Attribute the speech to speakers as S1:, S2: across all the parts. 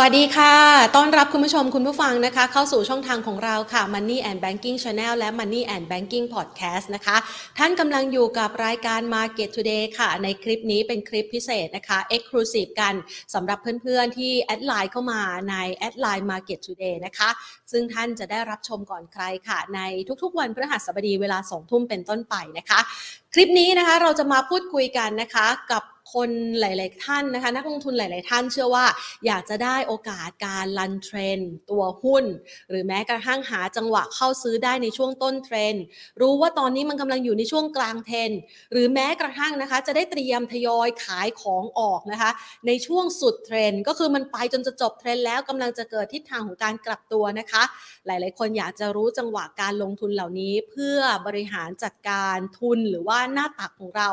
S1: วัสดีค่ะ ต้อนรับคุณผู้ชมคุณผู้ฟังนะคะ เข้าสู่ช่องทางของเราค่ะ Money and Banking Channel และ Money and Banking Podcast นะคะ ท่านกำลังอยู่กับรายการ Market Today ค่ะ ในคลิปนี้เป็นคลิปพิเศษนะคะ Exclusive กันสำหรับเพื่อนๆที่ add Line เข้ามาใน add Line Market Today นะคะ ซึ่งท่านจะได้รับชมก่อนใครค่ะ ในทุกๆวันพฤหัสบดีเวลา2ทุ่มเป็นต้นไปนะคะ คลิปนี้นะคะเราจะมาพูดคุยกันนะคะกับ คนหลาย ๆ ท่านนะคะ นักลงทุนหลาย ๆ ท่านเชื่อว่า อยากจะได้โอกาสการ run เทรนด์ตัวหุ้น หรือแม้กระทั่งหาจังหวะเข้าซื้อได้ในช่วงต้นเทรนด์รู้ว่าตอนนี้มันกำลังอยู่ในช่วงกลางเทรนด์หรือแม้กระทั่งนะคะ จะได้เตรียมทยอยขายของออกนะคะ ในช่วงสุดเทรนด์ก็คือมันไปจนจะจบเทรนด์แล้วกำลังจะเกิดทิศทางของการกลับตัวนะคะ หลาย ๆ คนอยากจะรู้จังหวะการลงทุนเหล่านี้ เพื่อบริหารจัดการทุนหรือว่าหน้าตักของเรา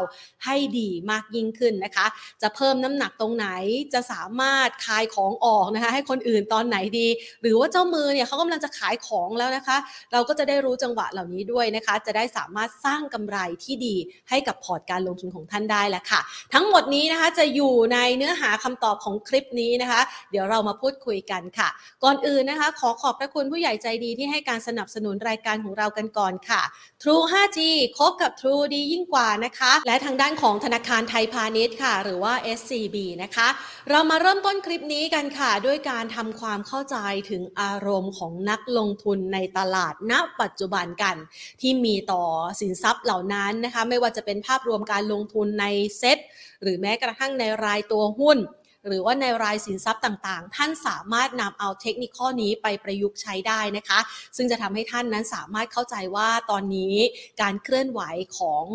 S1: ให้ดีมากยิ่งขึ้นนะคะ จะเพิ่มน้ำหนักตรงไหนจะสามารถขายของออกนะคะ ให้คนอื่นตอนไหนดี หรือว่าเจ้ามือเนี่ยเขากำลังจะขายของแล้วนะคะ เราก็จะได้รู้จังหวะเหล่านี้ด้วยนะคะ จะได้สามารถสร้างกำไรที่ดีให้กับพอร์ตการลงทุนของท่านได้แหละค่ะ ทั้งหมดนี้นะคะจะอยู่ในเนื้อหาคำตอบของคลิปนี้นะคะ เดี๋ยวเรามาพูดคุยกันค่ะ ก่อนอื่นนะคะ ขอขอบพระคุณผู้ใหญ่ใจดีที่ให้การสนับสนุนรายการของเรากันก่อนค่ะ True 5G คบกับ True ดียิ่งกว่านะคะ และทางด้านของธนาคารไทยพาณิชย์ค่ะ หรือว่า SCB นะคะ เรามาเริ่มต้นคลิปนี้กันค่ะ ด้วยการทำความเข้าใจถึงอารมณ์ของนักลงทุนในตลาดณ ปัจจุบันกัน ที่มีต่อสินทรัพย์เหล่านั้นนะคะ ไม่ว่าจะเป็นภาพรวมการลงทุนในเซ็ตหรือแม้กระทั่งในรายตัวหุ้นหรือว่าในรายสินทรัพย์ต่างๆ ท่านสามารถนำเอาเทคนิคข้อนี้ไปประยุกต์ใช้ได้นะคะ ซึ่งจะทำให้ท่านนั้นสามารถเข้าใจว่าตอนนี้การเคลื่อนไหวของ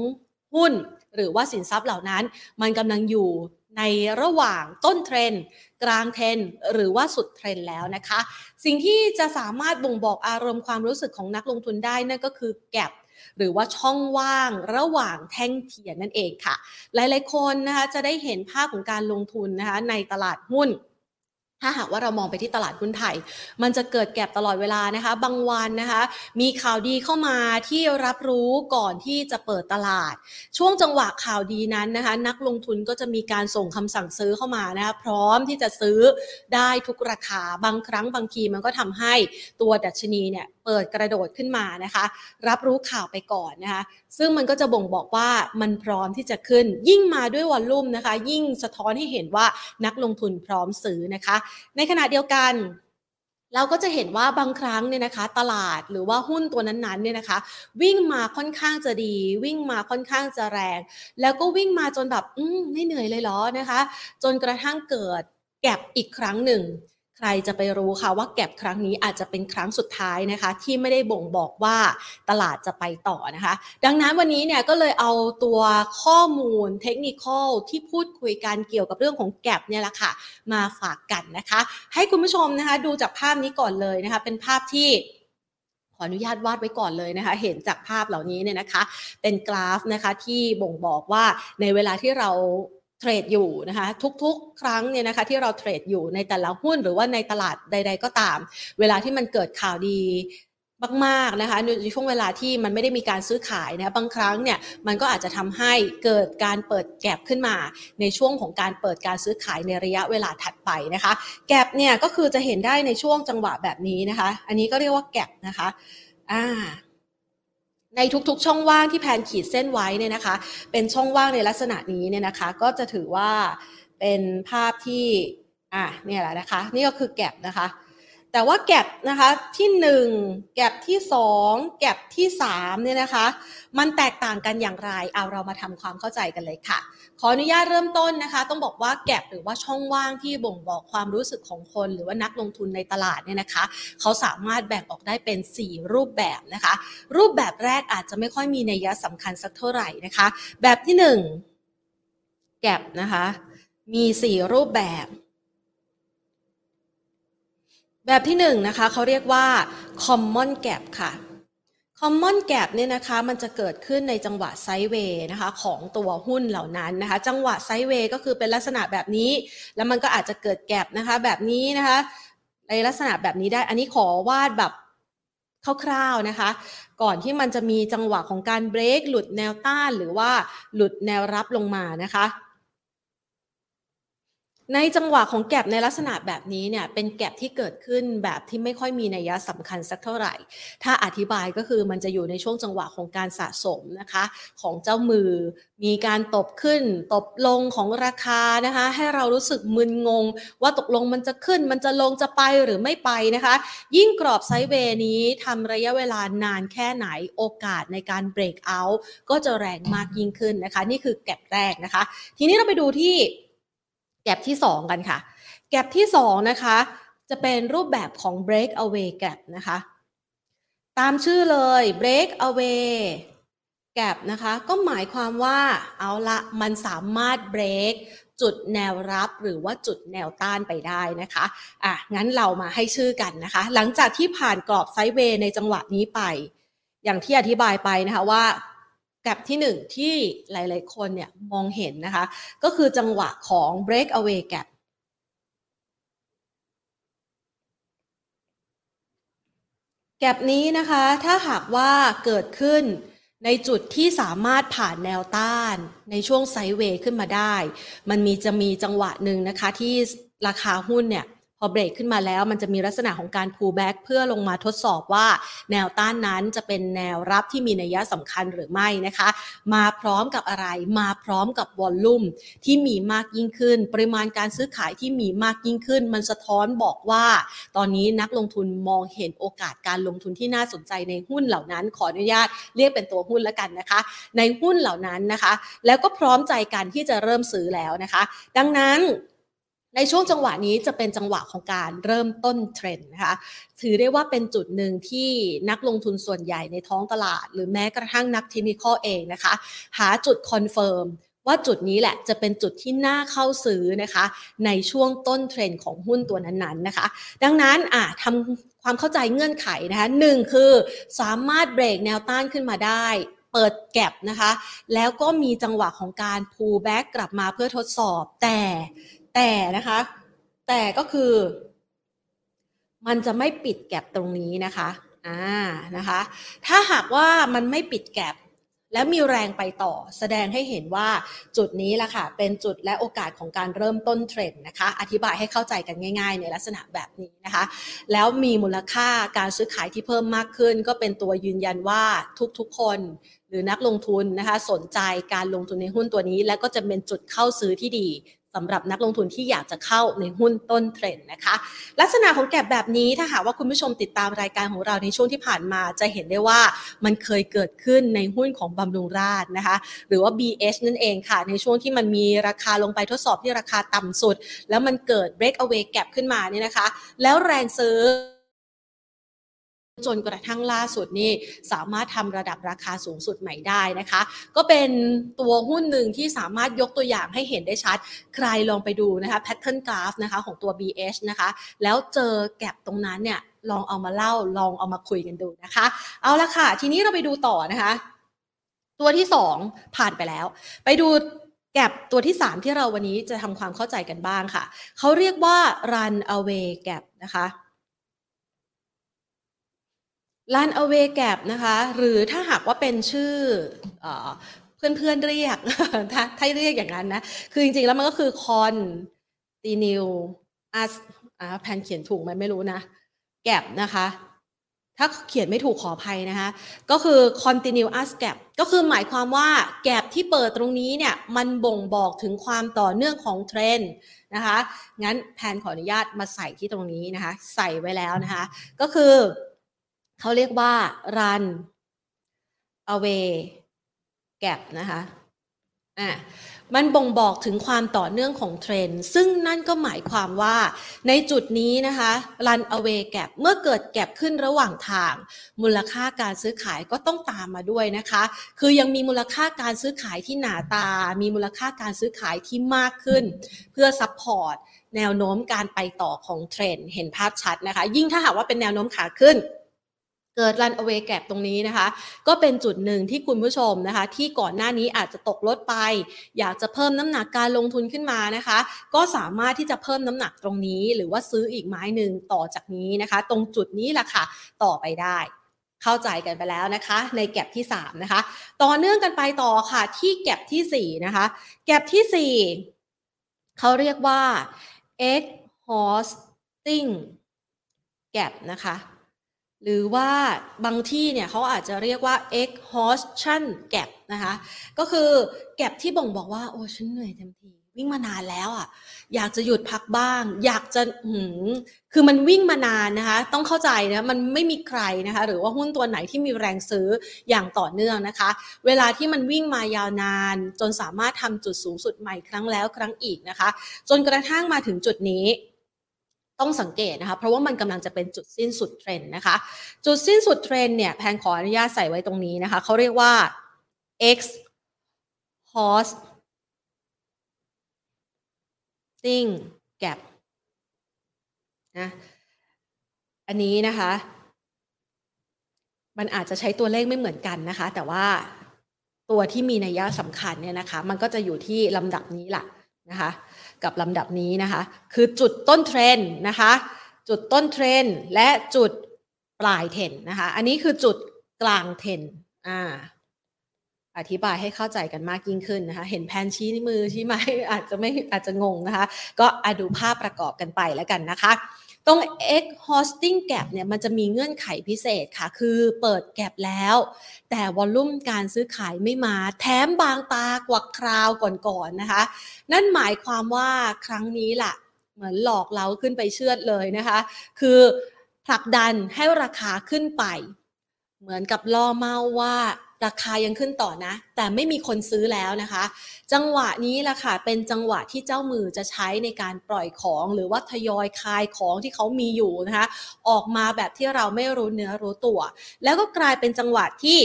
S1: หุ้น หรือว่าสินทรัพย์เหล่านั้น มันกำลังอยู่ในระหว่างต้นเทรนด์กลางเทรนด์หรือว่าสุดเทรนด์แล้วนะคะ สิ่งที่จะสามารถบ่งบอกอารมณ์ความรู้สึกของนักลงทุนได้นั่นก็คือ gap หรือว่าช่องว่างระหว่างแท่งเทียนนั่นเองค่ะ หลายๆคนนะคะจะได้เห็นภาพของการลงทุนนะคะในตลาดหุ้น ถ้าหากว่าเรามองไปที่ตลาดหุ้นไทย มันจะเกิดแก็บตลอดเวลานะคะ บางวันนะคะ มีข่าวดีเข้ามาที่รับรู้ก่อนที่จะเปิดตลาด ช่วงจังหวะข่าวดีนั้นนะคะ นักลงทุนก็จะมีการส่งคำสั่งซื้อเข้ามานะคะ พร้อมที่จะซื้อได้ทุกราคา บางครั้งบางทีมันก็ทำให้ตัวดัชนีเนี่ยเปิดกระโดดขึ้นมานะคะ รับรู้ข่าวไปก่อนนะคะ ซึ่งมันก็จะบ่งบอกว่ามันพร้อมที่จะขึ้น ยิ่งมาด้วยวอลลุ่มนะคะ ยิ่งสะท้อนให้เห็นว่านักลงทุนพร้อมซื้อนะคะในขณะเดียวกัน เราก็จะเห็นว่าบางครั้งเนี่ยนะคะ ตลาดหรือว่าหุ้นตัวนั้นๆเนี่ยนะคะ วิ่งมาค่อนข้างจะดี วิ่งมาค่อนข้างจะแรง แล้วก็วิ่งมาจนแบบ อืมไม่เหนื่อยเลยเหรอนะคะ จนกระทั่งเกิดแก็บอีกครั้งหนึ่ง ใครจะไปรู้ค่ะว่าแก็บครั้งนี้อาจจะเป็นครั้งสุดท้ายนะคะ ที่ไม่ได้บ่งบอกว่าตลาดจะไปต่อนะคะ ดังนั้นวันนี้เนี่ยก็เลยเอาตัวข้อมูลเทคนิคที่พูดคุยกันเกี่ยวกับเรื่องของแก็บเนี่ยแหละค่ะ มาฝากกันนะคะ ให้คุณผู้ชมนะคะดูจากภาพนี้ก่อนเลยนะคะ เป็นภาพที่ขออนุญาตวาดไว้ก่อนเลยนะคะ เห็นจากภาพเหล่านี้เนี่ยนะคะ เป็นกราฟนะคะที่บ่งบอกว่าในเวลาที่เรา เทรดอยู่นะคะทุกๆ ครั้งเนี่ยนะคะที่เราเทรดอยู่ในแต่ละหุ้นหรือว่าในตลาดใด ๆ ก็ตาม เวลาที่มันเกิดข่าวดีมากๆนะคะในช่วงเวลาที่มันไม่ได้มีการซื้อขายนะบางครั้งเนี่ยมันก็อาจจะทำให้เกิดการเปิดแก็บขึ้นมา ในช่วงของการเปิดการซื้อขายในระยะเวลาถัดไปนะคะแก็บเนี่ยก็คือจะเห็นได้ในช่วงจังหวะแบบนี้นะคะ อันนี้ก็เรียกว่าแก็บนะคะอ่า ในทุกๆ ช่องว่างที่แพนขีดเส้นไว้เนี่ยนะคะ เป็นช่องว่างในลักษณะนี้เนี่ยนะคะ ก็จะถือว่าเป็นภาพที่อะเนี่ยแหละนะคะ นี่ก็คือแก็บนะคะ แต่ว่าแก็บนะคะที่ 1 แก็บที่ 2 แก็บที่3เนี่ยนะคะ มันแตกต่างกันอย่างไรเอาเรามาทำความเข้าใจกันเลยค่ะ ขออนุญาตเริ่มต้นนะคะ ต้องบอกว่าแก็บหรือว่าช่องว่างที่บ่งบอกความรู้สึกของคน หรือว่านักลงทุนในตลาดเนี่ยนะคะ เขาสามารถแบ่งออกได้เป็น 4 รูปแบบนะคะ รูปแบบแรกอาจจะไม่ค่อยมีนัยสำคัญสักเท่าไหร่นะคะ แบบที่ 1 แก็บนะคะมี 4 รูปแบบ แบบที่1นนะคะเขาเรียกว่า common gap ค่ะ common gap เนี่ยนะคะมันจะเกิดขึ้นในจังหวะไซด์เวย์นะคะของตัวหุ้นเหล่านั้นนะคะ จังหวะไซด์เวย์ก็คือเป็นลักษณะแบบนี้ แล้วมันก็อาจจะเกิดแกลบนะคะแบบนี้นะคะในลักษณะแบบนี้ได้อันนี้ขอวาดแบบคร่าวๆนะคะ ก่อนที่มันจะมีจังหวะของการเบรกหลุดแนวต้านหรือว่าหลุดแนวรับลงมานะคะ ในจังหวะของแก็บในลักษณะแบบนี้เนี่ยเป็นแก็บที่เกิดขึ้นแบบที่ไม่ค่อยมีนัยสำคัญสักเท่าไหร่ ถ้าอธิบายก็คือมันจะอยู่ในช่วงจังหวะของการสะสมนะคะ ของเจ้ามือ มีการตบขึ้น ตบลงของราคานะคะ ให้เรารู้สึกมึนงง ว่าตกลงมันจะขึ้น มันจะลงจะไปหรือไม่ไปนะคะ ยิ่งกรอบไซด์เวย์นี้ทำระยะเวลานานแค่ไหนโอกาสในการเบรกเอาท์ก็จะแรงมากยิ่งขึ้นนะคะ นี่คือแก็บแรกนะคะ ทีนี้เราไปดูที่ แก็บที่ 2 กันค่ะ แก็บที่ 2 นะคะ จะเป็นรูปแบบของ break away gap นะคะ ตามชื่อเลย break away gap นะคะ ก็หมายความว่าเอาละมันสามารถ break จุดแนวรับหรือว่าจุดแนวต้านไปได้นะคะ อะ งั้นเรามาให้ชื่อกันนะคะ หลังจากที่ผ่านกรอบไซด์เวย์ในจังหวะนี้ไป อย่างที่อธิบายไปนะคะว่า กลบที่หนึ่งที่หลายๆคนเนี่ยมองเห็นนะคะ ก็คือจังหวะของ break away gap แกลบนี้นะคะถ้าหากว่าเกิดขึ้นในจุดที่สามารถผ่านแนวต้าน ในช่วงไซด์เวย์ขึ้นมาได้ มันมีจะมีจังหวะหนึ่งนะคะที่ราคาหุ้นเนี่ย พอเบรกขึ้นมาแล้วมันจะมีลักษณะของการ pull back เพื่อลงมาทดสอบว่า แนวต้านนั้นจะเป็นแนวรับที่มีนัยสำคัญหรือไม่นะคะ มาพร้อมกับอะไร มาพร้อมกับวอลลุ่มที่มีมากยิ่งขึ้น ปริมาณการซื้อขายที่มีมากยิ่งขึ้น มันสะท้อนบอกว่า ตอนนี้นักลงทุนมองเห็นโอกาสการลงทุนที่น่าสนใจในหุ้นเหล่านั้น ขออนุญาตเรียกเป็นตัวหุ้นแล้วกันนะคะ ในหุ้นเหล่านั้นนะคะ แล้วก็พร้อมใจกันที่จะเริ่มซื้อแล้วนะคะ ดังนั้น ในช่วงจังหวะนี้จะเป็นจังหวะของการเริ่มต้นเทรนด์นะคะ ถือได้ว่าเป็นจุดหนึ่งที่นักลงทุนส่วนใหญ่ในท้องตลาด หรือแม้กระทั่งนักเทคนิคเองนะคะ หาจุด confirm ว่าจุดนี้แหละจะเป็นจุดที่น่าเข้าซื้อนะคะ ในช่วงต้นเทรนด์ของหุ้นตัวนั้นๆนะคะ ดังนั้นอะทำความเข้าใจเงื่อนไขนะคะหนึ่งคือสามารถเบรกแนวต้านขึ้นมาได้เปิด gap นะคะ แล้วก็มีจังหวะของการ pull back กลับมาเพื่อทดสอบ แต่ แต่นะคะ แต่ก็คือ มันจะไม่ปิดแกลบตรงนี้นะคะอ่านะคะ ถ้าหากว่ามันไม่ปิดแกลบแล้วมีแรงไปต่อแสดงให้เห็นว่าจุดนี้แหละค่ะ เป็นจุดและโอกาสของการเริ่มต้นเทรนด์นะคะ อธิบายให้เข้าใจกันง่าย ๆ ในลักษณะแบบนี้นะคะ แล้วมีมูลค่าการซื้อขายที่เพิ่มมากขึ้น ก็เป็นตัวยืนยันว่าทุกๆ คนหรือนักลงทุนนะคะ สนใจการลงทุนในหุ้นตัวนี้ และก็จะเป็นจุดเข้าซื้อที่ดี สำหรับนักลงทุนที่อยากจะเข้าในหุ้นต้นเทรนด์นะคะ ลักษณะของแก็บแบบนี้ถ้าหากว่าคุณผู้ชมติดตามรายการของเราในช่วงที่ผ่านมาจะเห็นได้ว่ามันเคยเกิดขึ้นในหุ้นของบำรุงราชนะคะ หรือว่า BH นั่นเองค่ะ ในช่วงที่มันมีราคาลงไปทดสอบที่ราคาต่ำสุด แล้วมันเกิด break away gap ขึ้นมาเนี่ยนะคะ แล้วแรงซื้อ จนกระทั่งล่าสุดนี่สามารถทำระดับราคาสูงสุดใหม่ได้นะคะ ก็เป็นตัวหุ้นหนึ่งที่สามารถยกตัวอย่างให้เห็นได้ชัด ใครลองไปดูนะคะแพทเทิร์นกราฟนะคะของตัว BH นะคะ แล้วเจอแก็บตรงนั้นเนี่ยลองเอามาเล่าลองเอามาคุยกันดูนะคะ เอาละค่ะ ทีนี้เราไปดูต่อนะคะ ตัวที่สองผ่านไปแล้ว ไปดูแก็บตัวที่ 3 ที่เราวันนี้จะทำความเข้าใจกันบ้างค่ะ เขาเรียกว่า run away gap นะคะ ลานอเวแก p นะคะหรือถ้าหากว่าเป็นชื่อเพื่อนๆเรียกถ้าถ้าเรียกอย่างนั้นนะ คือจริงๆแล้วมันก็คือคอนตีนิวอัสอ่าแพนเขียนถูกไหมไม่รู้นะ แก p นะคะ ถ้าเขียนไม่ถูกขออภัยนะคะ ก็คือ continuous gap ก็คือหมายความว่าแก p ที่เปิดตรงนี้เนี่ย มันบ่งบอกถึงความต่อเนื่องของเทรนด์นะคะ งั้นแพนขออนุญาตมาใส่ที่ตรงนี้นะคะ ใส่ไว้แล้วนะคะ ก็คือ เขาเรียกว่า run away gap นะคะอะมันบ่งบอกถึงความต่อเนื่องของเทรนด์ซึ่งนั่นก็หมายความว่าในจุดนี้นะคะ run away gap เมื่อเกิด gap ขึ้นระหว่างทาง มูลค่าการซื้อขายก็ต้องตามมาด้วยนะคะ คือยังมีมูลค่าการซื้อขายที่หนาตา มีมูลค่าการซื้อขายที่มากขึ้น เพื่อ supportแนวโน้มการไปต่อของเทรนด์เห็นภาพชัดนะคะ ยิ่งถ้าหากว่าเป็นแนวโน้มขาขึ้น เกิด run away gap ตรงนี้นะคะ ก็เป็นจุดหนึ่งที่คุณผู้ชมนะคะ ที่ก่อนหน้านี้อาจจะตกลดไป อยากจะเพิ่มน้ำหนักการลงทุนขึ้นมานะคะ ก็สามารถที่จะเพิ่มน้ำหนักตรงนี้ หรือว่าซื้ออีกไม้หนึ่งต่อจากนี้นะคะ ตรงจุดนี้แหละค่ะ ต่อไปได้เข้าใจกันไปแล้วนะคะ ในแก็บที่ 3 นะคะ ต่อเนื่องกันไปต่อค่ะ ที่แก็บที่4นะคะ แก็บที่ 4 เขาเรียกว่า exhausting gap นะคะ หรือว่าบางที่เนี่ยเขาอาจจะเรียกว่า exhaustion gap นะคะ ก็คือแก p ที่บ่งบอกว่า โอ้ฉันเหนื่อยเต็มทีวิ่งมานานแล้วอะ อยากจะหยุดพักบ้าง อยากจะหืมคือมันวิ่งมานานนะคะ ต้องเข้าใจนะ มันไม่มีใครนะคะ หรือว่าหุ้นตัวไหนที่มีแรงซื้ออย่างต่อเนื่องนะคะ เวลาที่มันวิ่งมายาวนาน จนสามารถทำจุดสูงสุดใหม่ครั้งแล้วครั้งอีกนะคะ จนกระทั่งมาถึงจุดนี้ ต้องสังเกตนะคะ เพราะว่ามันกำลังจะเป็นจุดสิ้นสุดเทรนด์นะคะ จุดสิ้นสุดเทรนด์เนี่ยแพนขออนุญาตใส่ไว้ตรงนี้นะคะ เขาเรียกว่า x horse ติ้งแก p นะอันนี้นะคะ มันอาจจะใช้ตัวเลขไม่เหมือนกันนะคะ แต่ว่าตัวที่มีนัยยะสำคัญเนี่ยนะคะ มันก็จะอยู่ที่ลำดับนี้แหละนะคะ กับลำดับนี้นะคะ คือจุดต้นเทรนนะคะ จุดต้นเทรนและจุดปลายเทรนนะคะ อันนี้คือจุดกลางเทรนอ่าอธิบายให้เข้าใจกันมากยิ่งขึ้นนะคะ เห็นแผนชี้นมือชี้ไม้อาจจะไม่อาจจะงงนะคะ ก็อาดูภาพประกอบกันไปแล้วกันนะคะ รง X hosting gap เนี่ยมันจะมีเงื่อนไขพิเศษค่ะ คือเปิดแก p แล้ว แต่วอลลุ่มการซื้อขายไม่มาแถมบางตากว่าคราวก่อนๆนนะคะ นั่นหมายความว่าครั้งนี้ล่ะ เหมือนหลอกเราขึ้นไปเชื่อดเลยนะคะ คือผลักดันให้ราคาขึ้นไป เหมือนกับล่อเมาว่า ราคายังขึ้นต่อนะ แต่ไม่มีคนซื้อแล้วนะคะ จังหวะนี้แหละค่ะ เป็นจังหวะที่เจ้ามือจะใช้ในการปล่อยของหรือว่าทยอยคายของที่เขามีอยู่นะคะ ออกมาแบบที่เราไม่รู้เนื้อรู้ตัว แล้วก็กลายเป็นจังหวะที่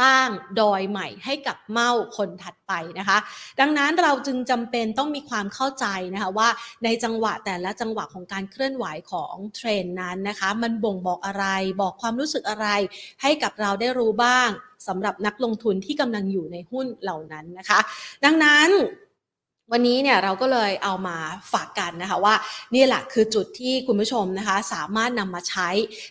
S1: สร้างดอยใหม่ให้กับเมาคนถัดไปนะคะ ดังนั้นเราจึงจำเป็นต้องมีความเข้าใจนะคะว่าในจังหวะแต่ละจังหวะของการเคลื่อนไหวของเทรนนั้นนะคะ มันบ่งบอกอะไรบอกความรู้สึกอะไร ให้กับเราได้รู้บ้างสำหรับนักลงทุนที่กำลังอยู่ในหุ้นเหล่านั้นนะคะ ดังนั้น วันนี้เนี่ยเราก็เลยเอามาฝากกันนะคะว่านี่แหละคือจุดที่คุณผู้ชมนะคะ สามารถนำมาใช้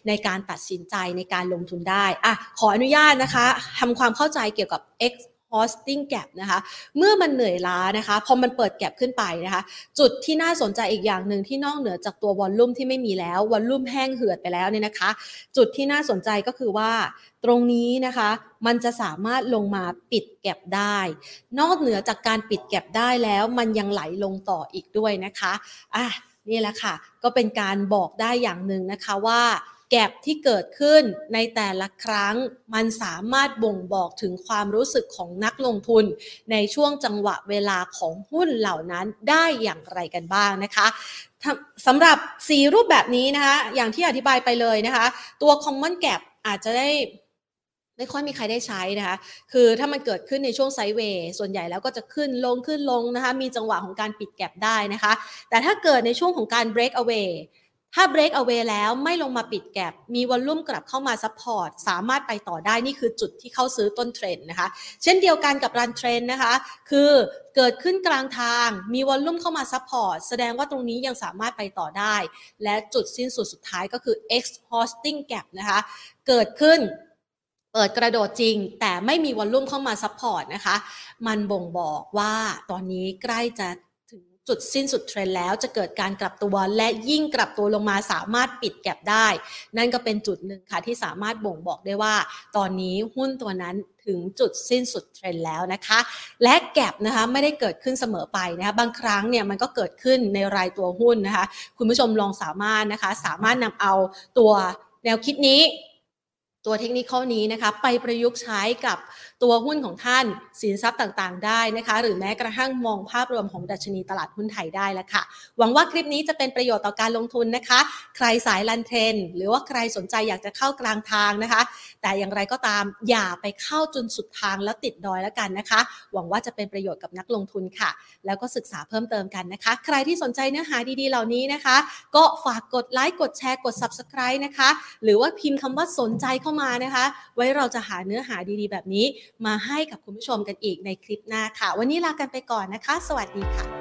S1: ในการตัดสินใจในการลงทุนได้อะขออนุญาตนะคะทำความเข้าใจเกี่ยวกับ X hosting gap นะคะ เมื่อมันเหนื่อยล้านะคะ พอมันเปิดแก p ขึ้นไปนะคะ จุดที่น่าสนใจอีกอย่างหนึ่งที่นอกเหนือจากตัววอลลุ่มที่ไม่มีแล้ว วอลลุ่มแห้งเหือดไปแล้วเนี่ยนะคะ จุดที่น่าสนใจก็คือว่าตรงนี้นะคะ มันจะสามารถลงมาปิดแก็บได้ นอกเหนือจากการปิดแก็บได้แล้วมันยังไหลลงต่ออีกด้วยนะคะ อะนี่แหละค่ะ ก็เป็นการบอกได้อย่างหนึ่งนะคะว่า แกลบที่เกิดขึ้นในแต่ละครั้ง มันสามารถบ่งบอกถึงความรู้สึกของนักลงทุน ในช่วงจังหวะเวลาของหุ้นเหล่านั้นได้อย่างไรกันบ้างนะคะสำหรับ 4 รูปแบบนี้นะคะ อย่างที่อธิบายไปเลยนะคะ ตัว common gap อาจจะได้ไม่ค่อยมีใครได้ใช้นะคะ คือถ้ามันเกิดขึ้นในช่วง sideways ส่วนใหญ่แล้วก็จะขึ้นลงขึ้นลงนะคะ มีจังหวะของการปิด gap ได้นะคะ แต่ถ้าเกิดในช่วงของการ break away ถ้า break away แล้วไม่ลงมาปิด gap มี volume กลับเข้ามา support สามารถไปต่อได้นี่คือจุดที่เข้าซื้อต้นเทรนด์นะคะ เช่นเดียวกันกับ run trend นะคะ คือเกิดขึ้นกลางทาง มี volume เข้ามา support แสดงว่าตรงนี้ยังสามารถไปต่อได้ และจุดสิ้นสุดสุดท้ายก็คือ exhaustion gap นะคะ เกิดขึ้นเปิดกระโดดจริง แต่ไม่มี volume เข้ามา support นะคะ มันบ่งบอกว่าตอนนี้ใกล้จะ จุดสิ้นสุดเทรนด์แล้วจะเกิดการกลับตัว และยิ่งกลับตัวลงมาสามารถปิด gap ได้ นั่นก็เป็นจุดหนึ่งค่ะที่สามารถบ่งบอกได้ว่า ตอนนี้หุ้นตัวนั้นถึงจุดสิ้นสุดเทรนแล้วนะคะ และแก็บนะคะไม่ได้เกิดขึ้นเสมอไปนะคะบางครั้งเนี่ยมันก็เกิดขึ้นในรายตัวหุ้นนะคะ คุณผู้ชมลองสามารถนะคะ สามารถนำเอาตัวแนวคิดนี้ ตัวเทคนิคนี้นะคะไปประยุกต์ใช้กับตัวหุ้นของท่านสินทรัพย์ต่างๆ ได้นะคะ หรือแม้กระทั่งมองภาพรวมของดัชนีตลาดหุ้นไทยได้แล้วค่ะ หวังว่าคลิปนี้จะเป็นประโยชน์ต่อการลงทุนนะคะ ใครสายลันเทรนหรือว่าใครสนใจอยากจะเข้ากลางทางนะคะ แต่อย่างไรก็ตามอย่าไปเข้าจนสุดทางแล้วติดดอยแล้วกันนะคะ หวังว่าจะเป็นประโยชน์กับนักลงทุนค่ะ แล้วก็ศึกษาเพิ่มเติมกันนะคะ ใครที่สนใจเนื้อหาดีๆ เหล่านี้นะคะ ก็ฝากกดไลค์กดแชร์กด subscribe นะคะ หรือว่าพิมพ์คำว่าสนใจเข้ามานะคะ ไว้เราจะหาเนื้อหาดีๆ แบบนี้ มาให้กับคุณผู้ชมกันอีกในคลิปหน้าค่ะ วันนี้ลากันไปก่อนนะคะ สวัสดีค่ะ